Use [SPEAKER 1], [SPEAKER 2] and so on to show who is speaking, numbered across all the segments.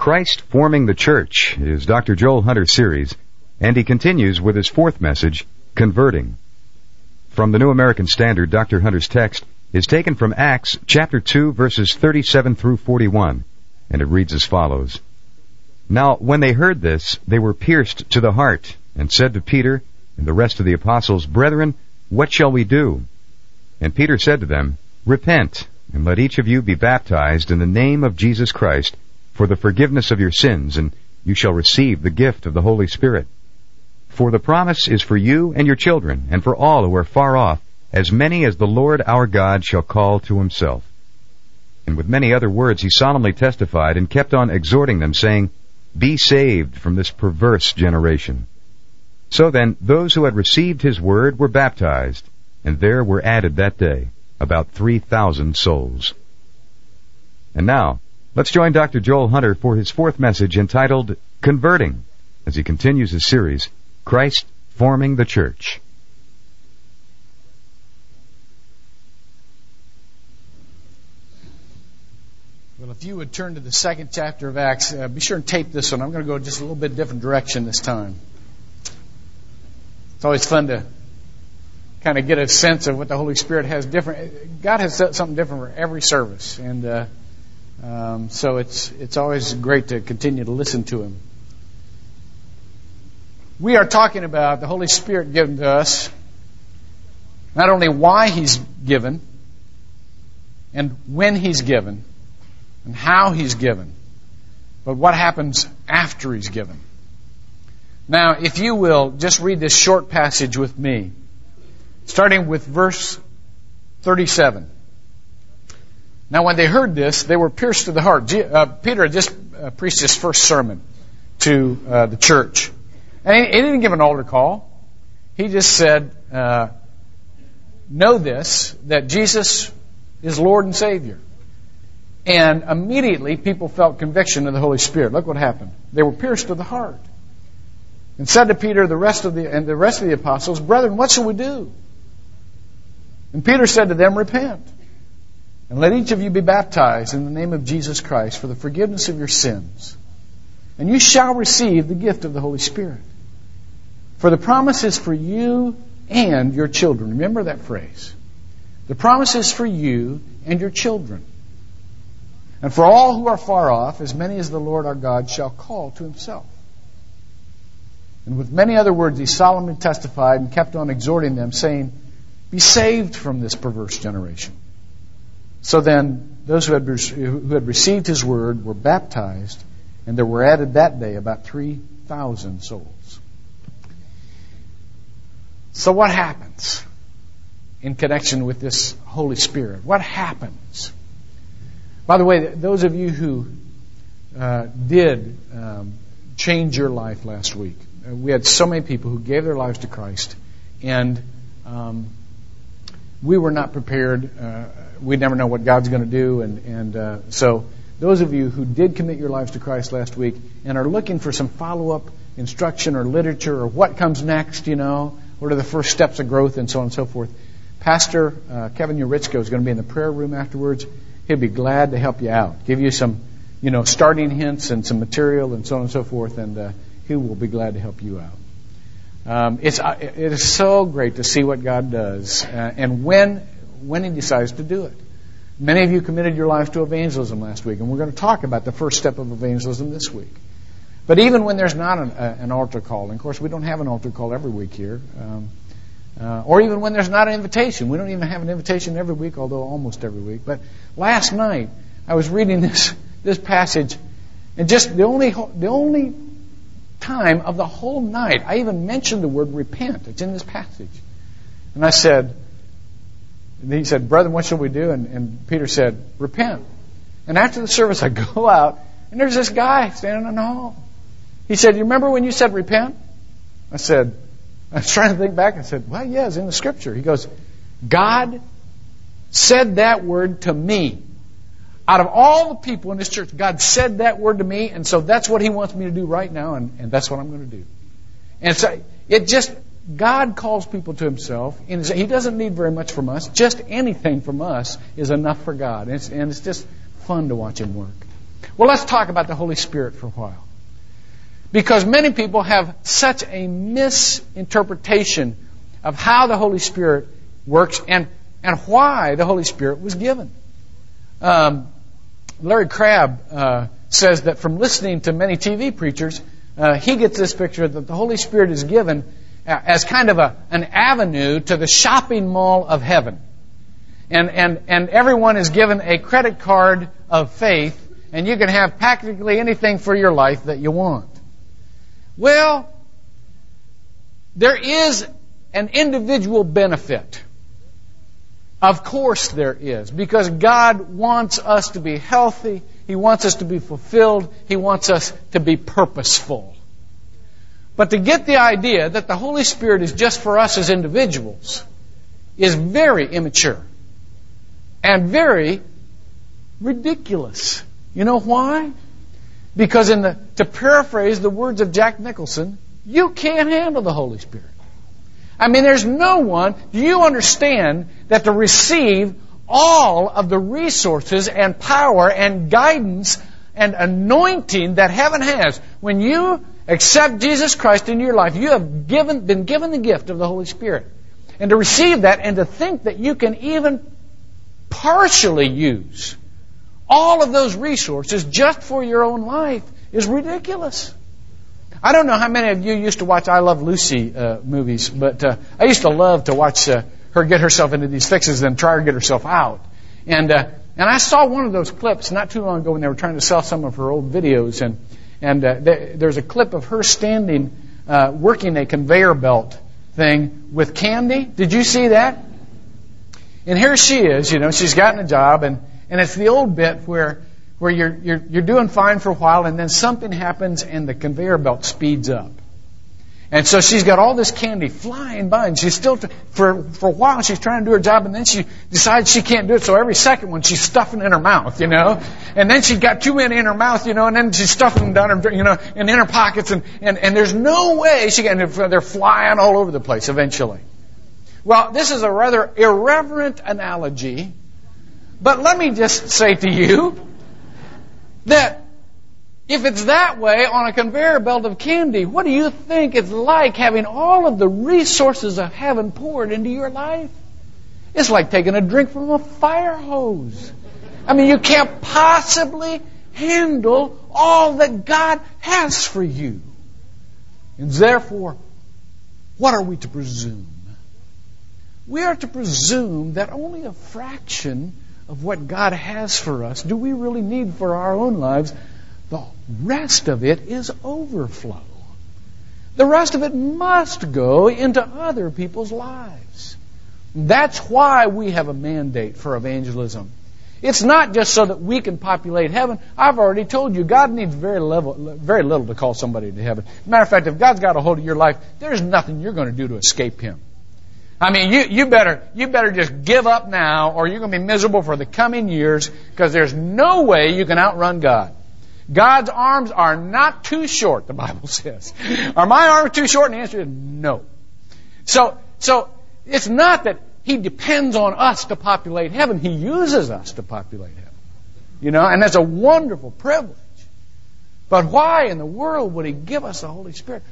[SPEAKER 1] Christ Forming the Church is Dr. Joel Hunter's series, and he continues with his fourth message, Converting. From the New American Standard, Dr. Hunter's text is taken from Acts chapter 2 verses 37 through 41, and it reads as follows. Now when they heard this, they were pierced to the heart, and said to Peter and the rest of the apostles, Brethren, what shall we do? And Peter said to them, Repent, and let each of you be baptized in the name of Jesus Christ for the forgiveness of your sins, and you shall receive the gift of the Holy Spirit. For the promise is for you and your children, and for all who are far off, as many as the Lord our God shall call to himself. And with many other words he solemnly testified and kept on exhorting them, saying, Be saved from this perverse generation. So then, those who had received his word were baptized, and there were added that day about 3,000 souls. And now, let's join Dr. Joel Hunter for his fourth message entitled Converting, as he continues his series, Christ Forming the Church.
[SPEAKER 2] Well, if you would turn to the second chapter of Acts, uh, be sure and tape this one. I'm going to go just a little bit different direction this time. It's always fun to kind of get a sense of what the Holy Spirit has different. God has something different for every service, and uh, um, so it's it's always great to continue to listen to Him. We are talking about the Holy Spirit given to us, not only why He's given, and when He's given, and how He's given, but what happens after He's given. Now, if you will, just read this short passage with me starting with verse 37. Now, when they heard this, they were pierced to the heart. Uh, Peter had just uh, preached his first sermon to uh, the church. And he, he, didn't give an altar call. He just said, uh, Know this, that Jesus is Lord and Savior. And immediately people felt conviction of the Holy Spirit. Look what happened. They were pierced to the heart. And said to Peter the rest of the, and the rest of the apostles, Brethren, what shall we do? And Peter said to them, Repent, and let each of you be baptized in the name of Jesus Christ for the forgiveness of your sins. And you shall receive the gift of the Holy Spirit. For the promise is for you and your children. Remember that phrase. The promise is for you and your children. And for all who are far off, as many as the Lord our God shall call to himself. And with many other words, he solemnly testified and kept on exhorting them, saying, be saved from this perverse generation. So then, those who had, who had received his word were baptized, and there were added that day about 3,000 souls. So, what happens in connection with this Holy Spirit? What happens? By the way, those of you who uh, did um, change your life last week, uh, we had so many people who gave their lives to Christ, and um, we were not prepared. Uh, we never know what God's going to do, and and uh, so those of you who did commit your lives to Christ last week and are looking for some follow-up instruction or literature or what comes next, you know, what are the first steps of growth and so on and so forth. Pastor uh, Kevin Uritzko is going to be in the prayer room afterwards. He'll be glad to help you out, give you some, you know, starting hints and some material and so on and so forth, and uh, he will be glad to help you out. Um, it's uh, it is so great to see what God does uh, and when when He decides to do it. Many of you committed your lives to evangelism last week, and we're going to talk about the first step of evangelism this week. But even when there's not an, uh, an altar call, and of course we don't have an altar call every week here, um, uh, or even when there's not an invitation, we don't even have an invitation every week, although almost every week. But last night I was reading this this passage, and just the only the only time of the whole night. I even mentioned the word repent. It's in this passage. And I said, and he said, Brother, what shall we do? And, and Peter said, Repent. And after the service, I go out, and there's this guy standing in the hall. He said, You remember when you said repent? I said, I was trying to think back. I said, Well, yeah, in the scripture. He goes, God said that word to me. Out of all the people in this church, God said that word to me, and so that's what He wants me to do right now, and, and that's what I'm going to do. And so it just, God calls people to Himself, and He doesn't need very much from us. Just anything from us is enough for God. And it's, and it's just fun to watch Him work. Well, let's talk about the Holy Spirit for a while. Because many people have such a misinterpretation of how the Holy Spirit works and, and why the Holy Spirit was given. Um, Larry Crabb uh, says that from listening to many TV preachers, uh, he gets this picture that the Holy Spirit is given uh, as kind of a, an avenue to the shopping mall of heaven. And, and, and everyone is given a credit card of faith, and you can have practically anything for your life that you want. Well, there is an individual benefit. Of course there is, because God wants us to be healthy. He wants us to be fulfilled. He wants us to be purposeful. But to get the idea that the Holy Spirit is just for us as individuals is very immature and very ridiculous. You know why? Because in the, to paraphrase the words of Jack Nicholson, you can't handle the Holy Spirit. I mean, there's no one, do you understand that to receive all of the resources and power and guidance and anointing that heaven has, when you accept Jesus Christ in your life, you have given, been given the gift of the Holy Spirit. And to receive that and to think that you can even partially use all of those resources just for your own life is ridiculous. I don't know how many of you used to watch I Love Lucy uh, movies, but uh, I used to love to watch uh, her get herself into these fixes and try to get herself out. And uh, and I saw one of those clips not too long ago when they were trying to sell some of her old videos, and and uh, th- there's a clip of her standing uh, working a conveyor belt thing with candy. Did you see that? And here she is, you know, she's gotten a job, and and it's the old bit where where you're, you're, you're doing fine for a while and then something happens and the conveyor belt speeds up. And so she's got all this candy flying by, and she's still, for, for a while, she's trying to do her job, and then she decides she can't do it, so every second one, she's stuffing in her mouth, you know? And then she's got too many in her mouth, you know, and then she's stuffing them down her, you know, and in her pockets, and, and, and there's no way she can, they're flying all over the place eventually. Well, this is a rather irreverent analogy, but let me just say to you, that if it's that way on a conveyor belt of candy, what do you think it's like having all of the resources of heaven poured into your life? It's like taking a drink from a fire hose. I mean, you can't possibly handle all that God has for you. And therefore, what are we to presume? We are to presume that only a fraction of what God has for us do we really need for our own lives. The rest of it is overflow. The rest of it must go into other people's lives. That's why we have a mandate for evangelism. It's not just so that we can populate heaven. I've already told you, God needs very, level, very little to call somebody to heaven. Matter of fact, if God's got a hold of your life, there's nothing you're going to do to escape Him. I mean, you, you better, you better just give up now or you're going to be miserable for the coming years because there's no way you can outrun God. God's arms are not too short, the Bible says. Are my arms too short? And the answer is no. So, so it's not that He depends on us to populate heaven. He uses us to populate heaven. You know, and that's a wonderful privilege. But why in the world would He give us the Holy Spirit?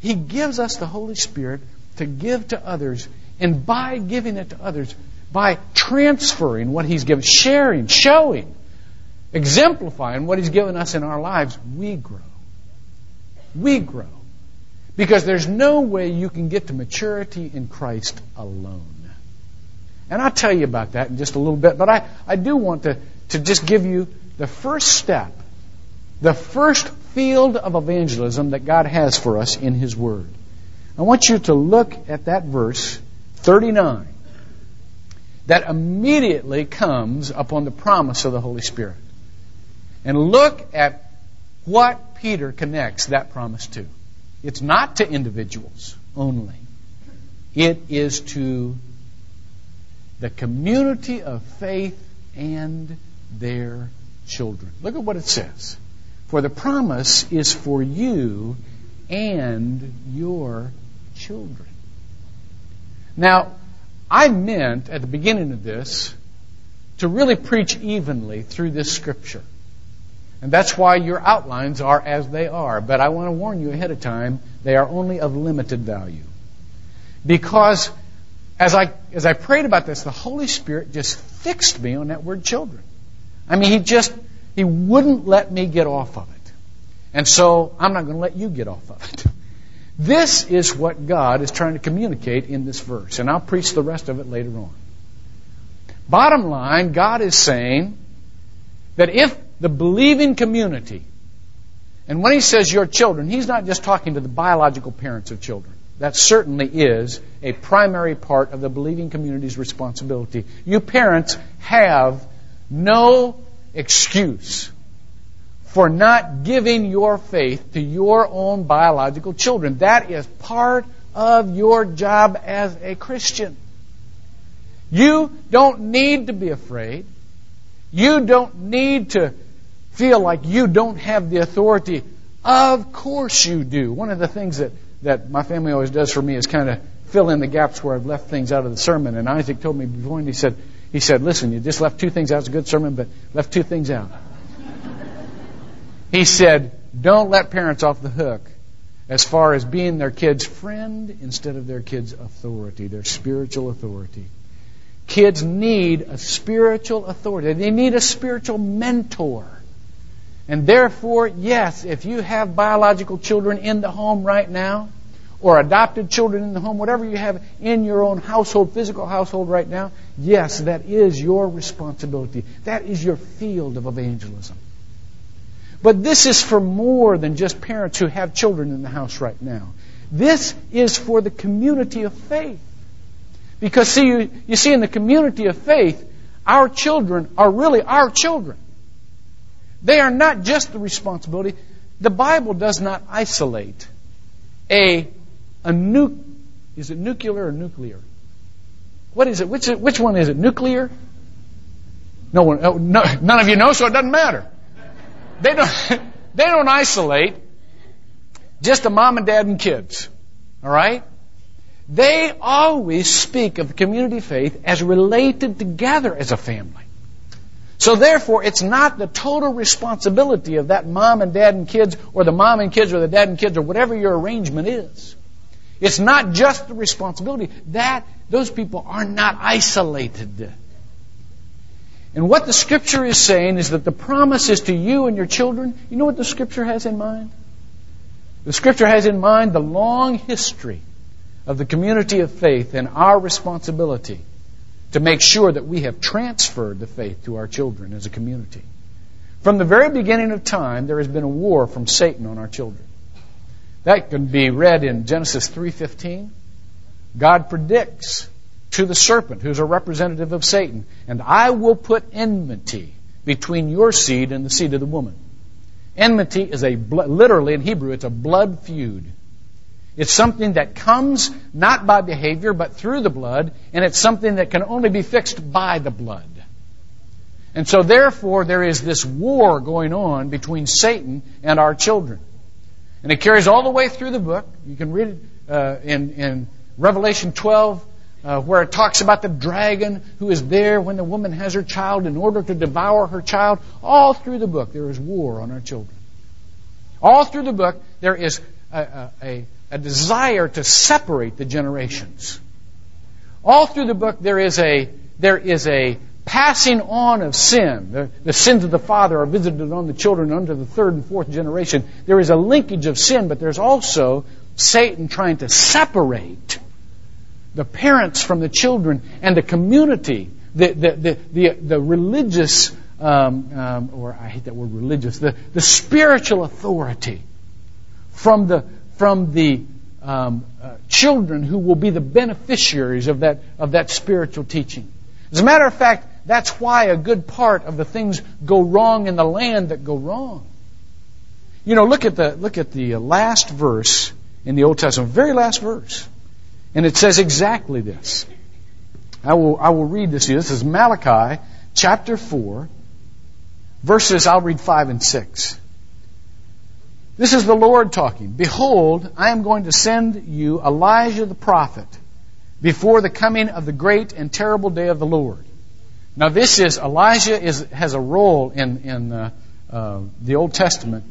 [SPEAKER 2] He gives us the Holy Spirit to give to others and by giving it to others, by transferring what He's given, sharing, showing, exemplifying what He's given us in our lives, we grow. We grow. Because there's no way you can get to maturity in Christ alone. And I'll tell you about that in just a little bit, but I, I do want to, to just give you the first step, the first field of evangelism that God has for us in His Word. I want you to look at that verse 39 that immediately comes upon the promise of the Holy Spirit. And look at what Peter connects that promise to. It's not to individuals only, it is to the community of faith and their children. Look at what it says. For the promise is for you and your children. Now, I meant at the beginning of this to really preach evenly through this scripture. And that's why your outlines are as they are. But I want to warn you ahead of time, they are only of limited value. Because as I, as I prayed about this, the Holy Spirit just fixed me on that word children. I mean, He just, He wouldn't let me get off of it. And so, I'm not going to let you get off of it. This is what God is trying to communicate in this verse. And I'll preach the rest of it later on. Bottom line, God is saying that if the believing community, and when He says your children, He's not just talking to the biological parents of children. That certainly is a primary part of the believing community's responsibility. You parents have no excuse for not giving your faith to your own biological children. That is part of your job as a Christian. You don't need to be afraid. You don't need to feel like you don't have the authority. Of course you do. One of the things that that my family always does for me is kind of fill in the gaps where I've left things out of the sermon. And Isaac told me before, and he said, he said, listen, you just left two things out. It's a good sermon, but left two things out. he said, don't let parents off the hook as far as being their kids' friend instead of their kids' authority, their spiritual authority. Kids need a spiritual authority. They need a spiritual mentor. And therefore, yes, if you have biological children in the home right now, or adopted children in the home, whatever you have in your own household, physical household right now, yes, that is your responsibility. That is your field of evangelism. But this is for more than just parents who have children in the house right now. This is for the community of faith. Because see, you, you see, in the community of faith, our children are really our children. They are not just the responsibility. The Bible does not isolate a, a nu- is it nuclear or nuclear? What is it? Which, which one is it? Nuclear? No one, oh, no, none of you know, so it doesn't matter. They don't, they don't isolate just a mom and dad and kids. All right? They always speak of the community faith as related together as a family. So therefore, it's not the total responsibility of that mom and dad and kids, or the mom and kids, or the dad and kids, or whatever your arrangement is. It's not just the responsibility. That, those people are not isolated. And what the scripture is saying is that the promise is to you and your children. You know what the scripture has in mind? The scripture has in mind the long history of the community of faith and our responsibility to make sure that we have transferred the faith to our children as a community. From the very beginning of time, there has been a war from Satan on our children. That can be read in Genesis 3:15. God predicts to the serpent, who's a representative of Satan, and I will put enmity between your seed and the seed of the woman. Enmity is a literally in Hebrew it's a blood feud. It's something that comes not by behavior, but through the blood, and it's something that can only be fixed by the blood. And so, therefore, there is this war going on between Satan and our children. And it carries all the way through the book. You can read it uh, in, in Revelation 12, uh, where it talks about the dragon who is there when the woman has her child in order to devour her child. All through the book, there is war on our children. All through the book, there is a, a, a a desire to separate the generations. All through the book, there is a, there is a passing on of sin. The, the, sins of the father are visited on the children under the third and fourth generation. There is a linkage of sin, but there's also Satan trying to separate the parents from the children and the community, the, the, the, the, the religious, um, um, or I hate that word religious, the, the spiritual authority from the, from the um, uh, children who will be the beneficiaries of that, of that spiritual teaching. As a matter of fact, that's why a good part of the things go wrong in the land that go wrong. You know, look at the, look at the last verse in the Old Testament, very last verse. And it says exactly this. I will, I will read this to you. This is Malachi chapter 4, verses, I'll read 5 and 6. This is the Lord talking. Behold, I am going to send you Elijah the prophet before the coming of the great and terrible day of the Lord. Now, this is Elijah is, has a role in in uh, uh, the Old Testament,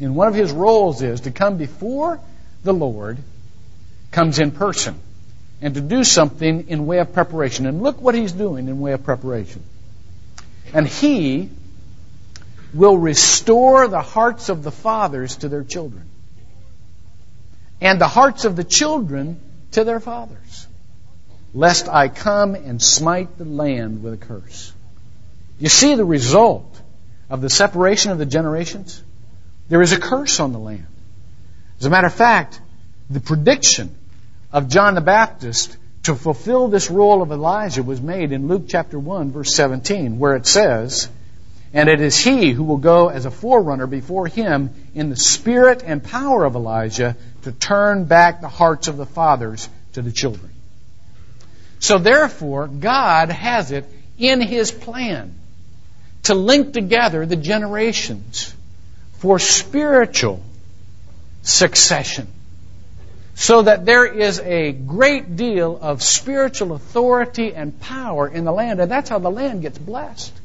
[SPEAKER 2] and one of his roles is to come before the Lord, comes in person, and to do something in way of preparation. And look what he's doing in way of preparation. And he will restore the hearts of the fathers to their children, and the hearts of the children to their fathers, lest I come and smite the land with a curse. You see the result of the separation of the generations? There is a curse on the land. As a matter of fact, the prediction of John the Baptist to fulfill this role of Elijah was made in Luke chapter 1 verse 17 where it says, and it is he who will go as a forerunner before him in the spirit and power of Elijah to turn back the hearts of the fathers to the children. So therefore, God has it in his plan to link together the generations for spiritual succession. So that there is a great deal of spiritual authority and power in the land, and that's how the land gets blessed.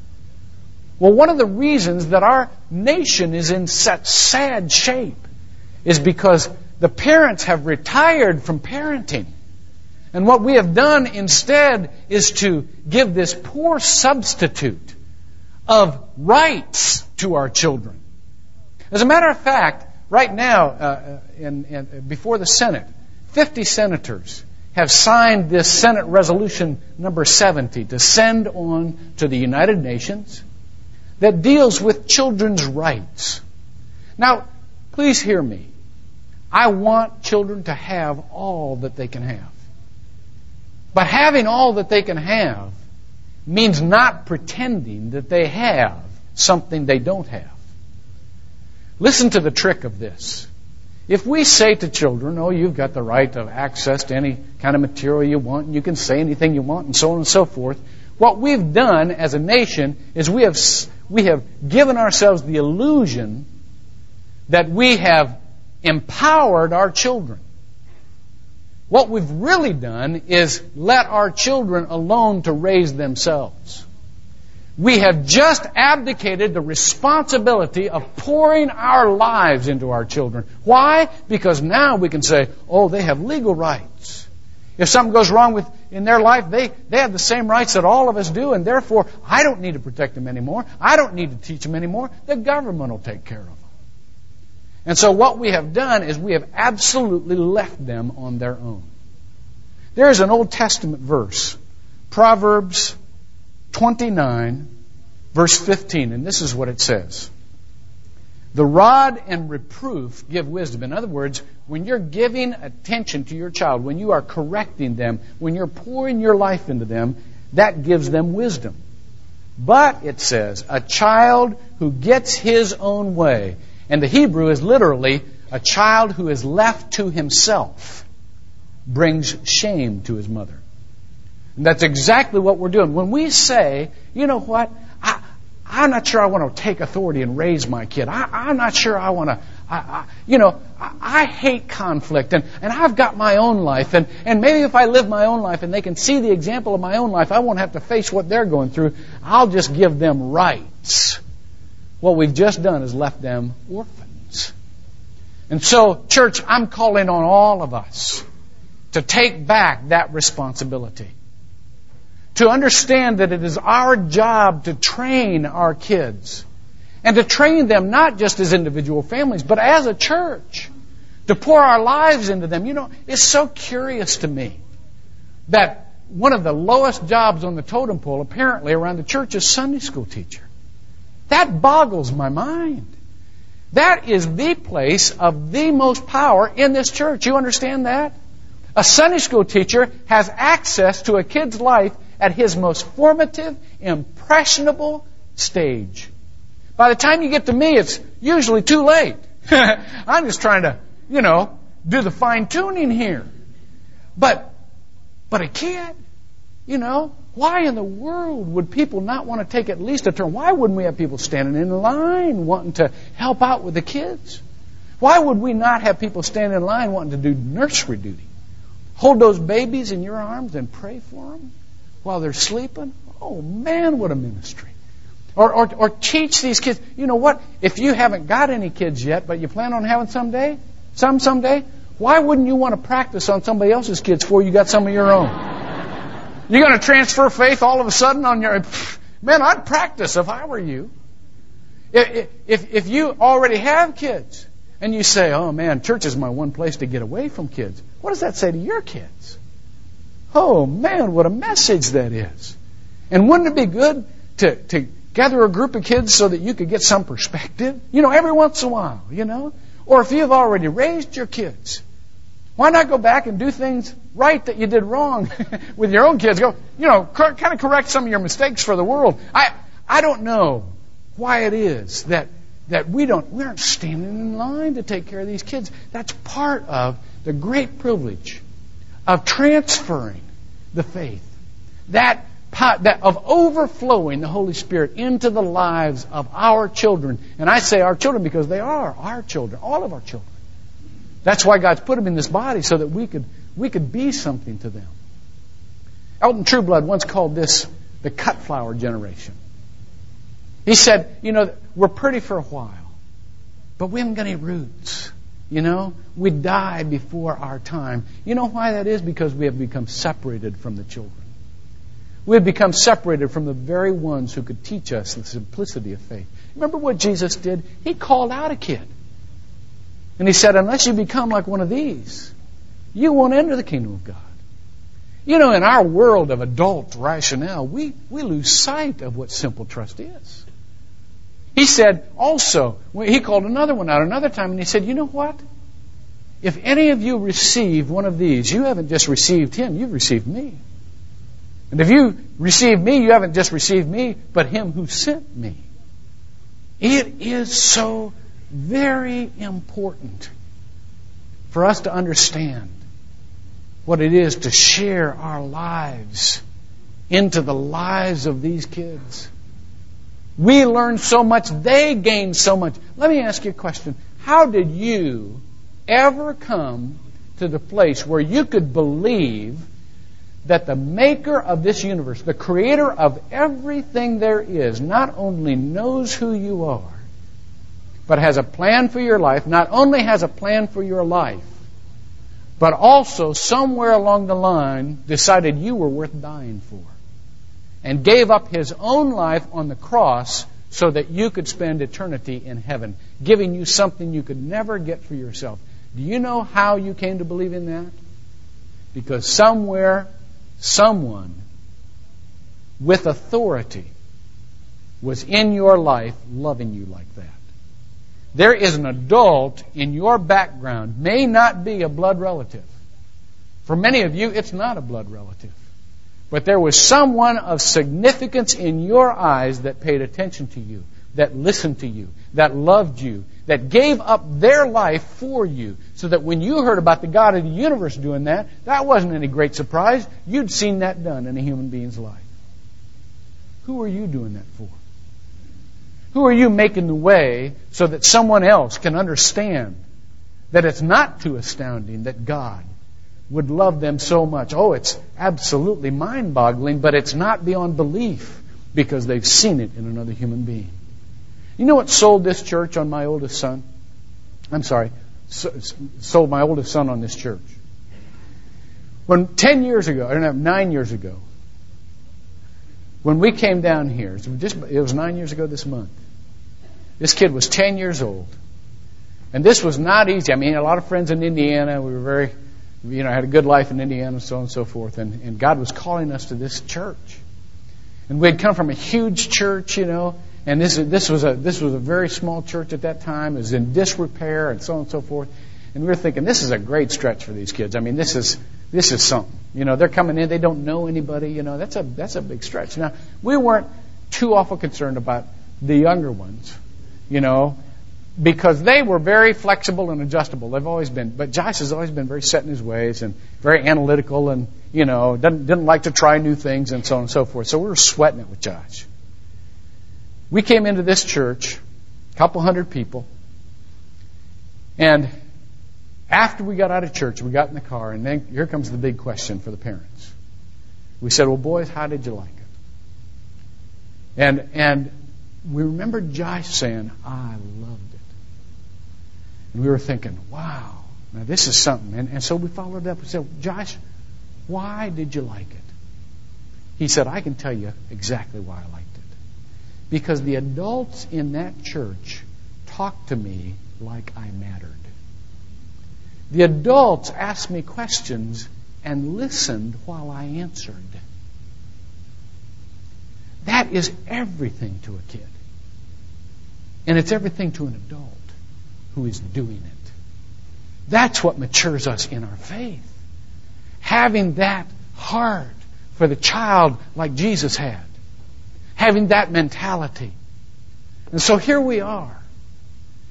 [SPEAKER 2] Well, one of the reasons that our nation is in such sad shape is because the parents have retired from parenting. And what we have done instead is to give this poor substitute of rights to our children. As a matter of fact, right now, uh, in, in, before the Senate, 50 senators have signed this Senate resolution number 70 to send on to the United Nations that deals with children's rights. Now, please hear me. I want children to have all that they can have. But having all that they can have means not pretending that they have something they don't have. Listen to the trick of this. If we say to children, oh, you've got the right of access to any kind of material you want, and you can say anything you want, and so on and so forth, what we've done as a nation is we have, we have given ourselves the illusion that we have empowered our children. What we've really done is let our children alone to raise themselves. We have just abdicated the responsibility of pouring our lives into our children. Why? Because now we can say, oh, they have legal rights. If something goes wrong with in their life, they, they have the same rights that all of us do, and therefore I don't need to protect them anymore. I don't need to teach them anymore. The government will take care of them. And so what we have done is we have absolutely left them on their own. There is an Old Testament verse, Proverbs 29, verse 15, and this is what it says. The rod and reproof give wisdom. In other words, when you're giving attention to your child, when you are correcting them, when you're pouring your life into them, that gives them wisdom. But, it says, a child who gets his own way and the Hebrew is literally a child who is left to himself brings shame to his mother. And that's exactly what we're doing. When we say, you know what, I'm not sure I want to take authority and raise my kid. I, am not sure I want to, I, I, you know, I, I hate conflict and, and I've got my own life and, and maybe if I live my own life and they can see the example of my own life, I won't have to face what they're going through. I'll just give them rights. What we've just done is left them orphans. And so, church, I'm calling on all of us to take back that responsibility. To understand that it is our job to train our kids. And to train them not just as individual families, but as a church. To pour our lives into them. You know, it's so curious to me that one of the lowest jobs on the totem pole apparently around the church is Sunday school teacher. That boggles my mind. That is the place of the most power in this church. You understand that? A Sunday school teacher has access to a kid's life at his most formative, impressionable stage. By the time you get to me, it's usually too late. I'm just trying to, you know, do the fine tuning here. But, but a kid, you know, why in the world would people not want to take at least a turn? Why wouldn't we have people standing in line wanting to help out with the kids? Why would we not have people standing in line wanting to do nursery duty? Hold those babies in your arms and pray for them while they're sleeping? Oh man, what a ministry. Or, or, or teach these kids. You know what? If you haven't got any kids yet, but you plan on having someday, some someday, why wouldn't you want to practice on somebody else's kids before you got some of your own? You're going to transfer faith all of a sudden on your. Man, I'd practice if I were you. If, if, if you already have kids and you say, oh man, church is my one place to get away from kids, what does that say to your kids? Oh man, what a message that is. And wouldn't it be good to, to gather a group of kids so that you could get some perspective? You know, every once in a while, you know? Or if you've already raised your kids, why not go back and do things right that you did wrong with your own kids? Go, you know, kind of correct some of your mistakes for the world. I, I don't know why it is that, that we don't, we aren't standing in line to take care of these kids. That's part of the great privilege of transferring the faith. That, that of overflowing the Holy Spirit into the lives of our children. And I say our children because they are our children, all of our children. That's why God's put them in this body so that we could, we could be something to them. Elton Trueblood once called this the cut flower generation. He said, you know, we're pretty for a while, but we haven't got any roots. You know, we die before our time. You know why that is? Because we have become separated from the children. We have become separated from the very ones who could teach us the simplicity of faith. Remember what Jesus did? He called out a kid. And he said, unless you become like one of these, you won't enter the kingdom of God. You know, in our world of adult rationale, we, we lose sight of what simple trust is. He said also, he called another one out another time and he said, You know what? If any of you receive one of these, you haven't just received him, you've received me. And if you receive me, you haven't just received me, but him who sent me. It is so very important for us to understand what it is to share our lives into the lives of these kids. We learn so much, they gain so much. Let me ask you a question. How did you ever come to the place where you could believe that the maker of this universe, the creator of everything there is, not only knows who you are, but has a plan for your life, not only has a plan for your life, but also somewhere along the line decided you were worth dying for and gave up his own life on the cross so that you could spend eternity in heaven, giving you something you could never get for yourself. Do you know how you came to believe in that? Because somewhere, someone with authority was in your life loving you like that. There is an adult in your background, may not be a blood relative. For many of you, it's not a blood relative. But there was someone of significance in your eyes that paid attention to you, that listened to you, that loved you, that gave up their life for you, so that when you heard about the God of the universe doing that, that wasn't any great surprise. You'd seen that done in a human being's life. Who are you doing that for? Who are you making the way so that someone else can understand that it's not too astounding that God would love them so much. Oh, it's absolutely mind boggling, but it's not beyond belief because they've seen it in another human being. You know what sold this church on my oldest son? I'm sorry, sold my oldest son on this church. When 10 years ago, I don't know, 9 years ago, when we came down here, just, it was 9 years ago this month, this kid was 10 years old. And this was not easy. I mean, a lot of friends in Indiana. We were very you know, I had a good life in Indiana so on and so forth. And, and God was calling us to this church. And we had come from a huge church, you know, and this, this, was a, this was a very small church at that time. It was in disrepair and so on and so forth. And we were thinking, this is a great stretch for these kids. I mean, this is, this is something. You know, they're coming in, they don't know anybody, you know, that's a, that's a big stretch. Now, we weren't too awful concerned about the younger ones, you know, because they were very flexible and adjustable. They've always been. But Josh has always been very set in his ways and very analytical and, you know, didn't, didn't like to try new things and so on and so forth. So we were sweating it with Josh. We came into this church, a couple hundred people, and after we got out of church, we got in the car, and then here comes the big question for the parents. We said, Well, boys, how did you like it? And, and we remember Josh saying, I loved it. And we were thinking, wow, now this is something. And, and so we followed up and said, Josh, why did you like it? He said, I can tell you exactly why I liked it. Because the adults in that church talked to me like I mattered. The adults asked me questions and listened while I answered. That is everything to a kid. And it's everything to an adult who is doing it. That's what matures us in our faith. Having that heart for the child like Jesus had. Having that mentality. And so here we are.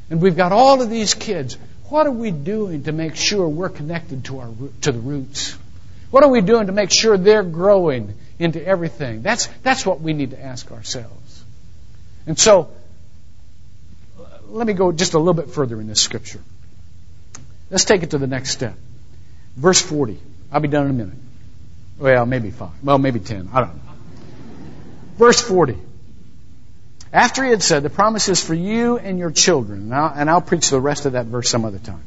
[SPEAKER 2] And we've got all of these kids. What are we doing to make sure we're connected to our to the roots? What are we doing to make sure they're growing into everything? That's that's what we need to ask ourselves. And so let me go just a little bit further in this scripture. Let's take it to the next step. Verse 40. I'll be done in a minute. Well, maybe five. Well, maybe ten. I don't know. Verse 40. After he had said, The promise is for you and your children. And I'll, and I'll preach the rest of that verse some other time.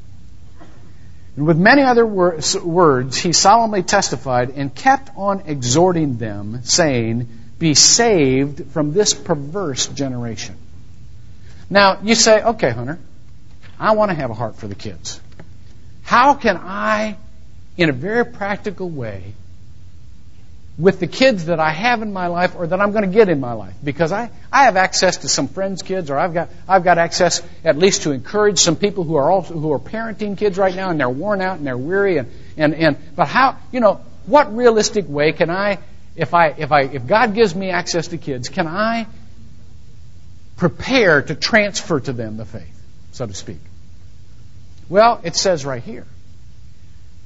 [SPEAKER 2] And with many other words, he solemnly testified and kept on exhorting them, saying, Be saved from this perverse generation. Now, you say, okay, Hunter, I want to have a heart for the kids. How can I, in a very practical way, with the kids that I have in my life or that I'm going to get in my life. Because I, I have access to some friends' kids or I've got, I've got access at least to encourage some people who are also, who are parenting kids right now and they're worn out and they're weary and, and, and, but how, you know, what realistic way can I, if I, if I, if God gives me access to kids, can I prepare to transfer to them the faith, so to speak? Well, it says right here.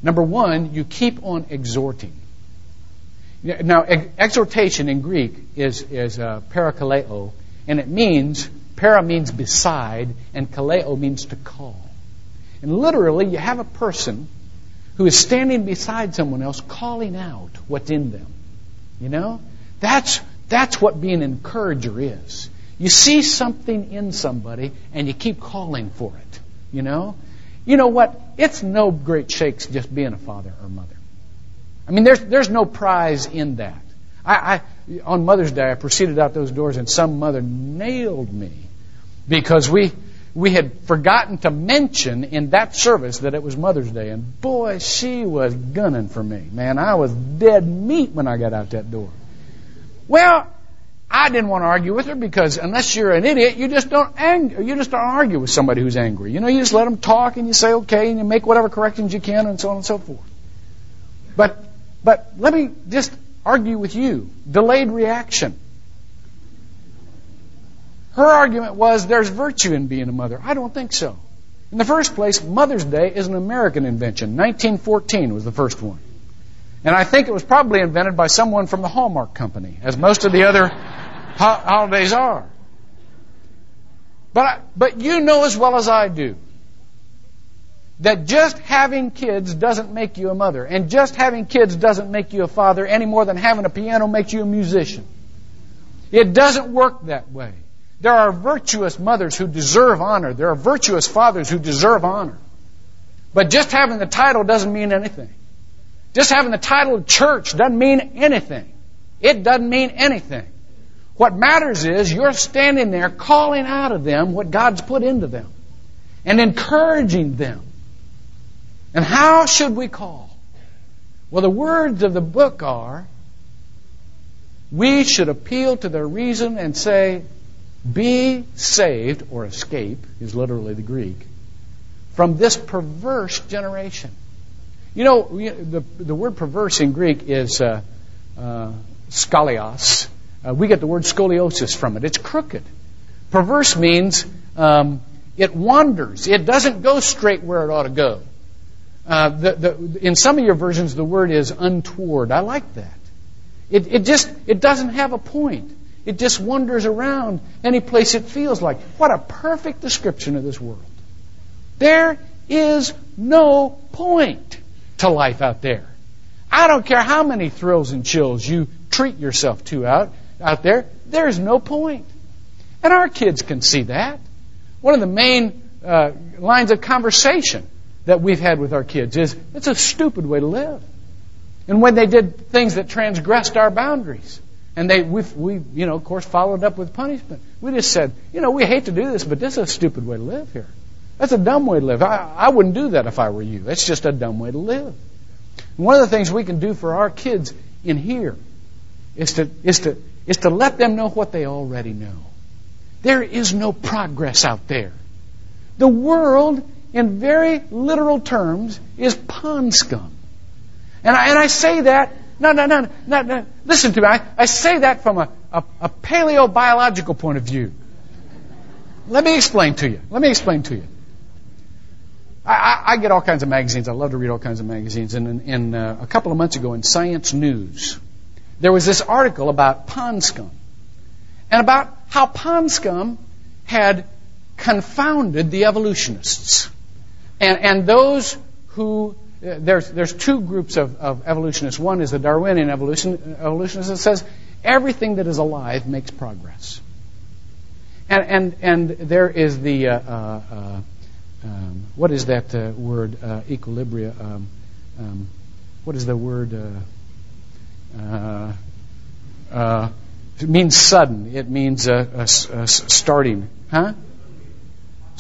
[SPEAKER 2] Number one, you keep on exhorting. Now, exhortation in Greek is, is uh, parakaleo, and it means, para means beside, and kaleo means to call. And literally, you have a person who is standing beside someone else calling out what's in them. You know? That's, that's what being an encourager is. You see something in somebody and you keep calling for it. You know? You know what? It's no great shakes just being a father or mother. I mean, there's, there's no prize in that. I, I, on Mother's Day, I proceeded out those doors, and some mother nailed me because we, we had forgotten to mention in that service that it was Mother's Day. And boy, she was gunning for me. Man, I was dead meat when I got out that door. Well, I didn't want to argue with her because unless you're an idiot, you just don't ang- you just don't argue with somebody who's angry. You know, you just let them talk and you say okay and you make whatever corrections you can and so on and so forth. But but let me just argue with you. Delayed reaction. Her argument was there's virtue in being a mother. I don't think so. In the first place, Mother's Day is an American invention. 1914 was the first one. And I think it was probably invented by someone from the Hallmark Company, as most of the other holidays are. But, but you know as well as I do that just having kids doesn't make you a mother, and just having kids doesn't make you a father any more than having a piano makes you a musician. It doesn't work that way. There are virtuous mothers who deserve honor. There are virtuous fathers who deserve honor. But just having the title doesn't mean anything. Just having the title of church doesn't mean anything. It doesn't mean anything. What matters is you're standing there calling out of them what God's put into them and encouraging them and how should we call? Well, the words of the book are we should appeal to their reason and say, be saved, or escape, is literally the Greek, from this perverse generation. You know, the, the word perverse in Greek is uh, uh, scolios. Uh, we get the word scoliosis from it. It's crooked. Perverse means um, it wanders. It doesn't go straight where it ought to go. Uh, the, the, in some of your versions, the word is untoward. I like that. It, it just it doesn't have a point. It just wanders around any place it feels like. What a perfect description of this world. There is no point to life out there. I don't care how many thrills and chills you treat yourself to out, out there, there's no point. And our kids can see that. One of the main uh, lines of conversation that we've had with our kids is it's a stupid way to live. And when they did things that transgressed our boundaries, and they we, we you know of course followed up with punishment, we just said, you know, we hate to do this, but this is a stupid way to live here. That's a dumb way to live. I, I wouldn't do that if I were you. That's just a dumb way to live. one of the things we can do for our kids in here is to is to is to let them know what they already know. There is no progress out there. The world, in very literal terms, is pond scum. And I, and I say that, no, no, no, no, no. listen to me. I, I say that from a, a, a paleobiological point of view. Let me explain to you. Let me explain to you. I, I, I get all kinds of magazines. I love to read all kinds of magazines. And in, in uh, a couple of months ago in Science News, there was this article about pond scum and about how pond scum had confounded the evolutionists. And, and those who, uh, there's, there's two groups of, of evolutionists. One is the Darwinian evolution, evolutionist that says everything that is alive makes progress. And, and, and there is the, uh, uh, uh um, what is that uh, word, equilibria? Um, um, what is the word? It means sudden. It means a starting. Huh?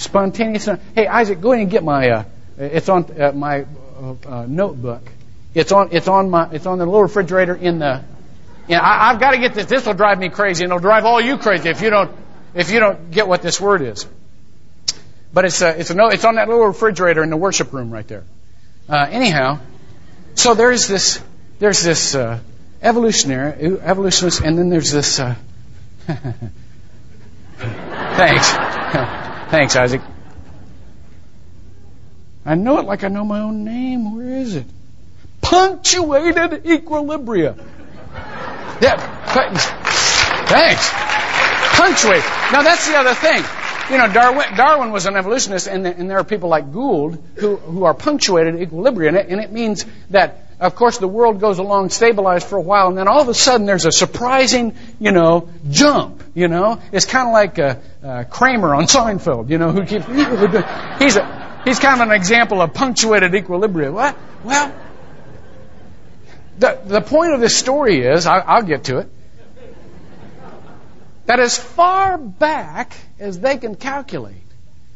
[SPEAKER 2] Spontaneous. Hey, Isaac, go ahead and get my. Uh, it's on uh, my uh, uh, notebook. It's on. It's on my. It's on the little refrigerator in the. You know, I, I've got to get this. This will drive me crazy, and it'll drive all you crazy if you don't. If you don't get what this word is. But it's a, uh, it's a no. It's on that little refrigerator in the worship room right there. Uh, anyhow, so there's this. There's this uh, evolutionary evolutionist, and then there's this. Uh, thanks. Thanks, Isaac. I know it like I know my own name. Where is it? Punctuated equilibria. Yeah, thanks. Punctuate. Now that's the other thing. You know, Darwin, Darwin was an evolutionist, and, and there are people like Gould who, who are punctuated equilibria, and it, and it means that of course, the world goes along stabilized for a while, and then all of a sudden there's a surprising, you know, jump. You know, it's kind of like uh, uh, Kramer on Seinfeld. You know, who keeps he's a he's kind of an example of punctuated equilibrium. What? Well, the the point of this story is, I, I'll get to it. That as far back as they can calculate,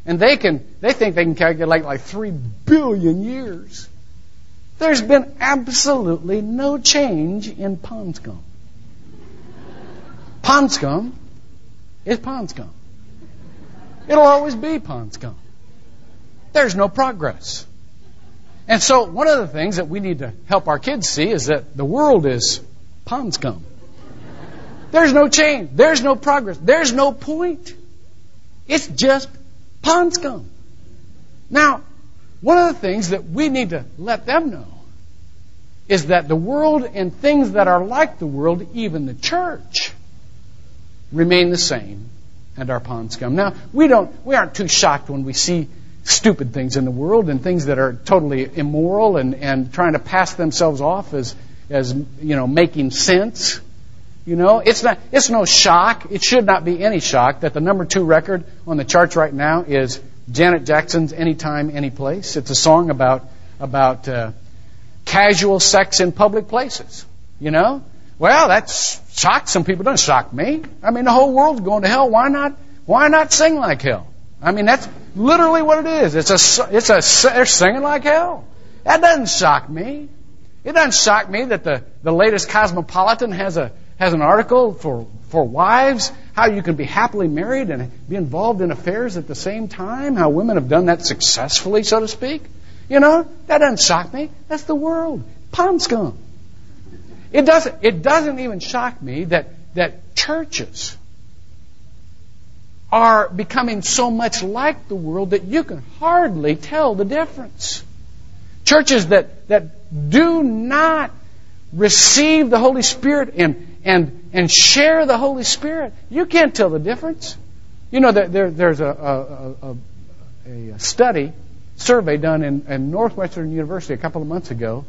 [SPEAKER 2] and they can they think they can calculate like three billion years there's been absolutely no change in pond scum. Pond scum is pond scum. It'll always be pond scum. There's no progress. And so, one of the things that we need to help our kids see is that the world is pond scum. There's no change. There's no progress. There's no point. It's just pond scum. Now, one of the things that we need to let them know is that the world and things that are like the world, even the church, remain the same and are pond scum. Now, we don't, we aren't too shocked when we see stupid things in the world and things that are totally immoral and, and trying to pass themselves off as, as, you know, making sense. You know, it's not, it's no shock. It should not be any shock that the number two record on the charts right now is Janet Jackson's Anytime, Anyplace. It's a song about about uh, casual sex in public places. You know, well, that's shocked some people. It doesn't shock me. I mean, the whole world's going to hell. Why not? Why not sing like hell? I mean, that's literally what it is. It's a, it's a, they're singing like hell. That doesn't shock me. It doesn't shock me that the, the latest Cosmopolitan has a, has an article for, for wives, how you can be happily married and be involved in affairs at the same time, how women have done that successfully, so to speak. You know, that doesn't shock me. That's the world. Pond scum. It doesn't, it doesn't even shock me that, that churches are becoming so much like the world that you can hardly tell the difference. Churches that, that do not receive the Holy Spirit and, and, and share the Holy Spirit, you can't tell the difference. You know, that there, there's a, a, a, a study, survey done in, in, Northwestern University a couple of months ago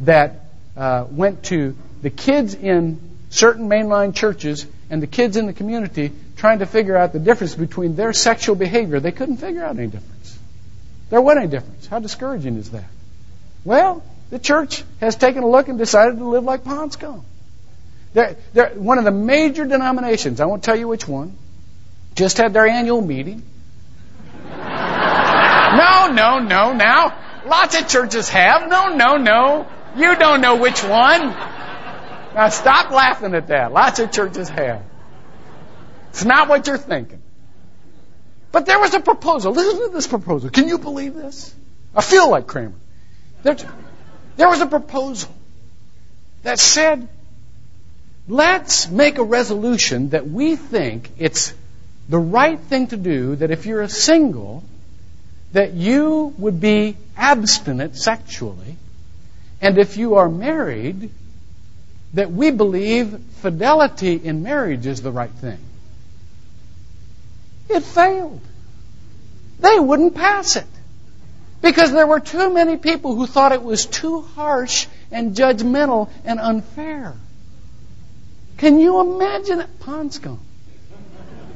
[SPEAKER 2] that uh, went to the kids in certain mainline churches and the kids in the community trying to figure out the difference between their sexual behavior. They couldn't figure out any difference. There wasn't any difference. How discouraging is that? Well, the church has taken a look and decided to live like pond scum. They're, they're, one of the major denominations, I won't tell you which one, just had their annual meeting. No, no, no, now. Lots of churches have. No, no, no. You don't know which one. Now stop laughing at that. Lots of churches have. It's not what you're thinking. But there was a proposal. Listen to this proposal. Can you believe this? I feel like Kramer. There, there was a proposal that said, let's make a resolution that we think it's the right thing to do, that if you're a single, that you would be abstinent sexually, and if you are married, that we believe fidelity in marriage is the right thing. It failed. They wouldn't pass it. Because there were too many people who thought it was too harsh and judgmental and unfair. Can you imagine it? Pond scum.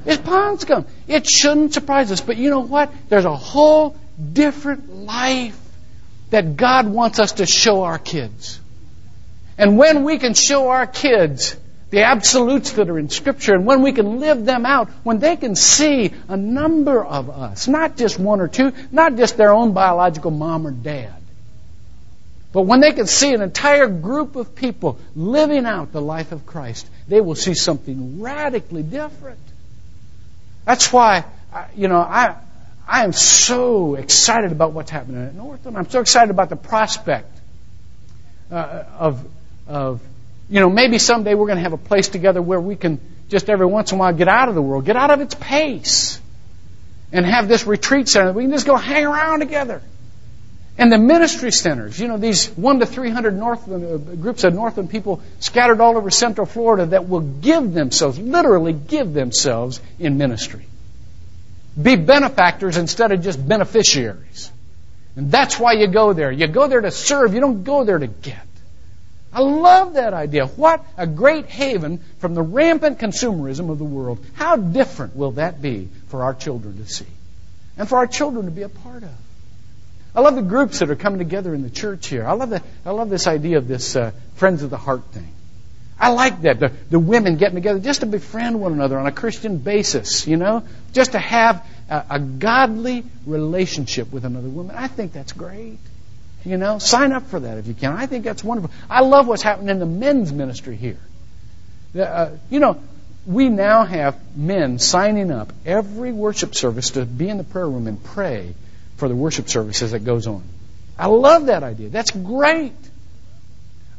[SPEAKER 2] It's pond scum. It shouldn't surprise us. But you know what? There's a whole different life that God wants us to show our kids. And when we can show our kids the absolutes that are in Scripture, and when we can live them out, when they can see a number of us, not just one or two, not just their own biological mom or dad, but when they can see an entire group of people living out the life of Christ, they will see something radically different. That's why, you know, I, I am so excited about what's happening at Northland. I'm so excited about the prospect uh, of, of you know, maybe someday we're going to have a place together where we can just every once in a while get out of the world, get out of its pace, and have this retreat center. We can just go hang around together. And the ministry centers, you know, these one to three hundred Northland uh, groups of Northland people scattered all over Central Florida that will give themselves, literally give themselves in ministry. Be benefactors instead of just beneficiaries. And that's why you go there. You go there to serve. You don't go there to get. I love that idea. What a great haven from the rampant consumerism of the world. How different will that be for our children to see and for our children to be a part of? I love the groups that are coming together in the church here. I love, the, I love this idea of this uh, Friends of the Heart thing. I like that. The, the women getting together just to befriend one another on a Christian basis, you know? Just to have a, a godly relationship with another woman. I think that's great. You know, sign up for that if you can. I think that's wonderful. I love what's happening in the men's ministry here. Uh, you know, we now have men signing up every worship service to be in the prayer room and pray for the worship services that goes on. I love that idea. That's great.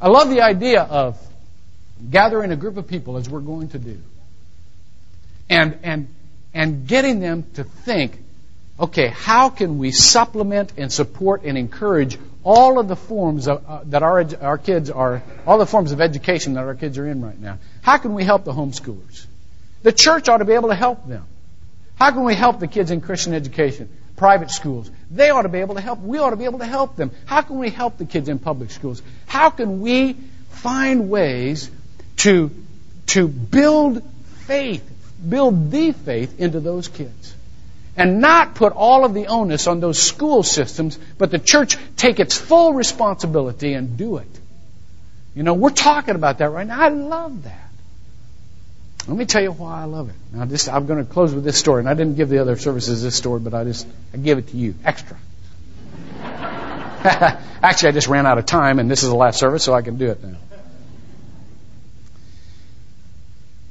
[SPEAKER 2] I love the idea of gathering a group of people as we're going to do. And and and getting them to think, okay, how can we supplement and support and encourage all of the forms of, uh, that our, our kids are, all the forms of education that our kids are in right now. How can we help the homeschoolers? The church ought to be able to help them. How can we help the kids in Christian education? Private schools. They ought to be able to help. We ought to be able to help them. How can we help the kids in public schools? How can we find ways to, to build faith, build the faith into those kids? and not put all of the onus on those school systems, but the church take its full responsibility and do it. You know, we're talking about that right now. I love that. Let me tell you why I love it. Now, I'm going to close with this story, and I didn't give the other services this story, but I just I give it to you extra. Actually, I just ran out of time, and this is the last service, so I can do it now.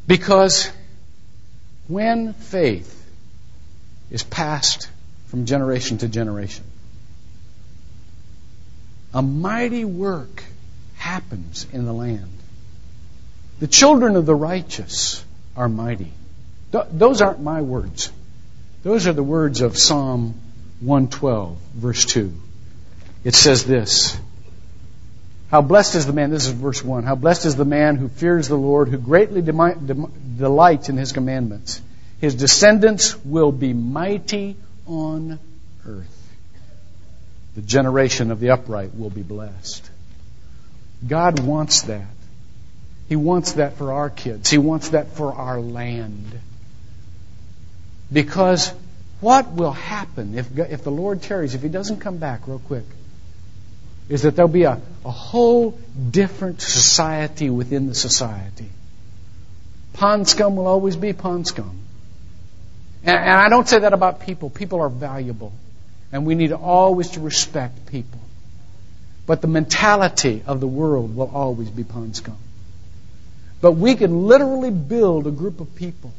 [SPEAKER 2] Because when faith is passed from generation to generation. A mighty work happens in the land. The children of the righteous are mighty. Th- those aren't my words. Those are the words of Psalm 112, verse 2. It says this How blessed is the man, this is verse 1. How blessed is the man who fears the Lord, who greatly delights in his commandments. His descendants will be mighty on earth. The generation of the upright will be blessed. God wants that. He wants that for our kids. He wants that for our land. Because what will happen if, if the Lord tarries, if He doesn't come back real quick, is that there'll be a, a whole different society within the society. Pond scum will always be pond scum. And, and I don't say that about people. People are valuable. And we need always to respect people. But the mentality of the world will always be pond scum. But we can literally build a group of people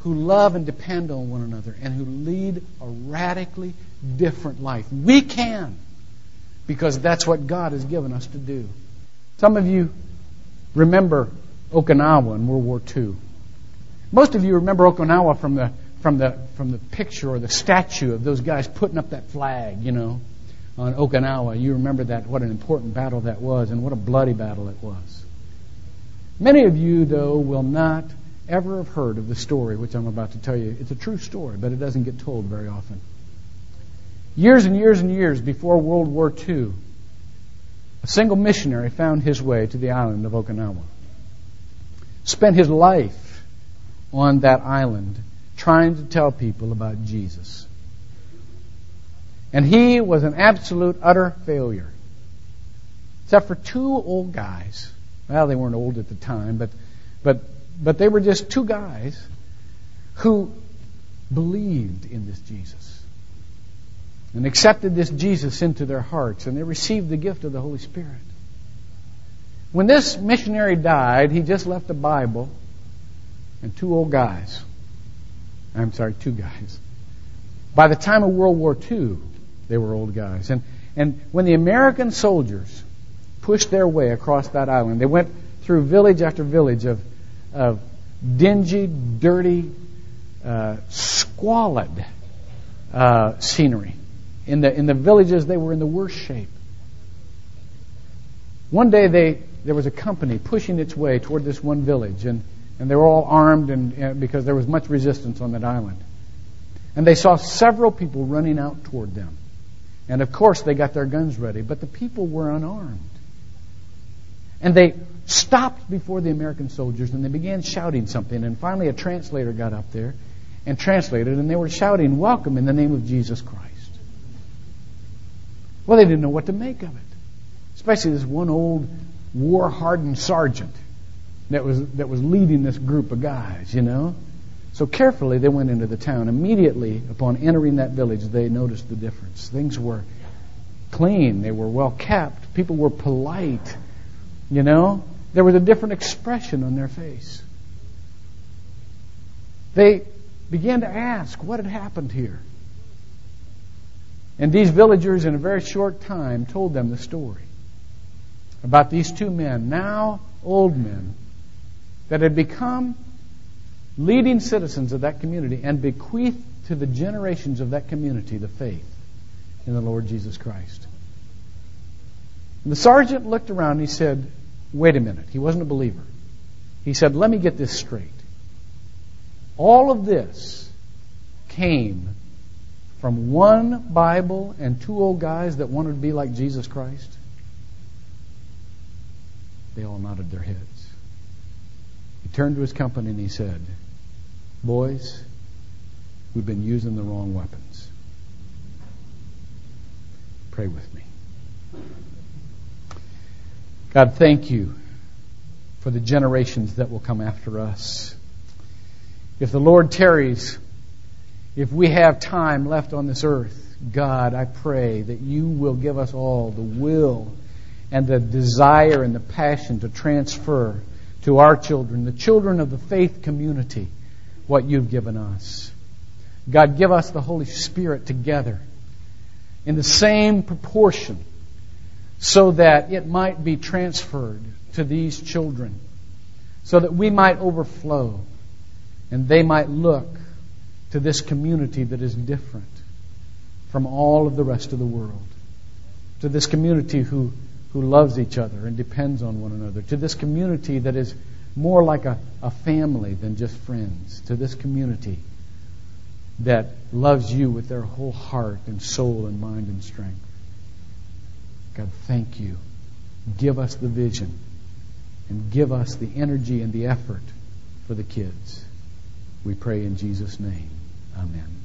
[SPEAKER 2] who love and depend on one another and who lead a radically different life. We can because that's what God has given us to do. Some of you remember Okinawa in World War II. Most of you remember Okinawa from the from the from the picture or the statue of those guys putting up that flag, you know, on Okinawa. You remember that what an important battle that was and what a bloody battle it was. Many of you though will not ever have heard of the story which I'm about to tell you. It's a true story, but it doesn't get told very often. Years and years and years before World War II, a single missionary found his way to the island of Okinawa. Spent his life on that island trying to tell people about Jesus. And he was an absolute, utter failure. Except for two old guys. Well, they weren't old at the time, but, but, but they were just two guys who believed in this Jesus and accepted this Jesus into their hearts, and they received the gift of the Holy Spirit. When this missionary died, he just left a Bible and two old guys. I'm sorry, two guys. By the time of World War II, they were old guys. And, and when the American soldiers pushed their way across that island, they went through village after village of, of dingy, dirty, uh, squalid uh, scenery. In the, in the villages, they were in the worst shape. One day, they, there was a company pushing its way toward this one village, and, and they were all armed and, and because there was much resistance on that island. And they saw several people running out toward them. And of course, they got their guns ready, but the people were unarmed. And they stopped before the American soldiers and they began shouting something. And finally, a translator got up there and translated, and they were shouting, Welcome in the name of Jesus Christ. Well, they didn't know what to make of it. Especially this one old war hardened sergeant that was, that was leading this group of guys, you know. So carefully they went into the town. Immediately upon entering that village, they noticed the difference. Things were clean, they were well kept, people were polite, you know. There was a different expression on their face. They began to ask what had happened here. And these villagers, in a very short time, told them the story about these two men, now old men, that had become leading citizens of that community and bequeathed to the generations of that community the faith in the Lord Jesus Christ. The sergeant looked around and he said, Wait a minute. He wasn't a believer. He said, Let me get this straight. All of this came from one Bible and two old guys that wanted to be like Jesus Christ? They all nodded their heads. He turned to his company and he said, Boys, we've been using the wrong weapons. Pray with me. God, thank you for the generations that will come after us. If the Lord tarries, if we have time left on this earth, God, I pray that you will give us all the will and the desire and the passion to transfer to our children, the children of the faith community, what you've given us. God, give us the Holy Spirit together in the same proportion so that it might be transferred to these children, so that we might overflow and they might look to this community that is different from all of the rest of the world. To this community who, who loves each other and depends on one another. To this community that is more like a, a family than just friends. To this community that loves you with their whole heart and soul and mind and strength. God, thank you. Give us the vision. and give us the energy and the effort for the kids. We pray in Jesus' name. Amen.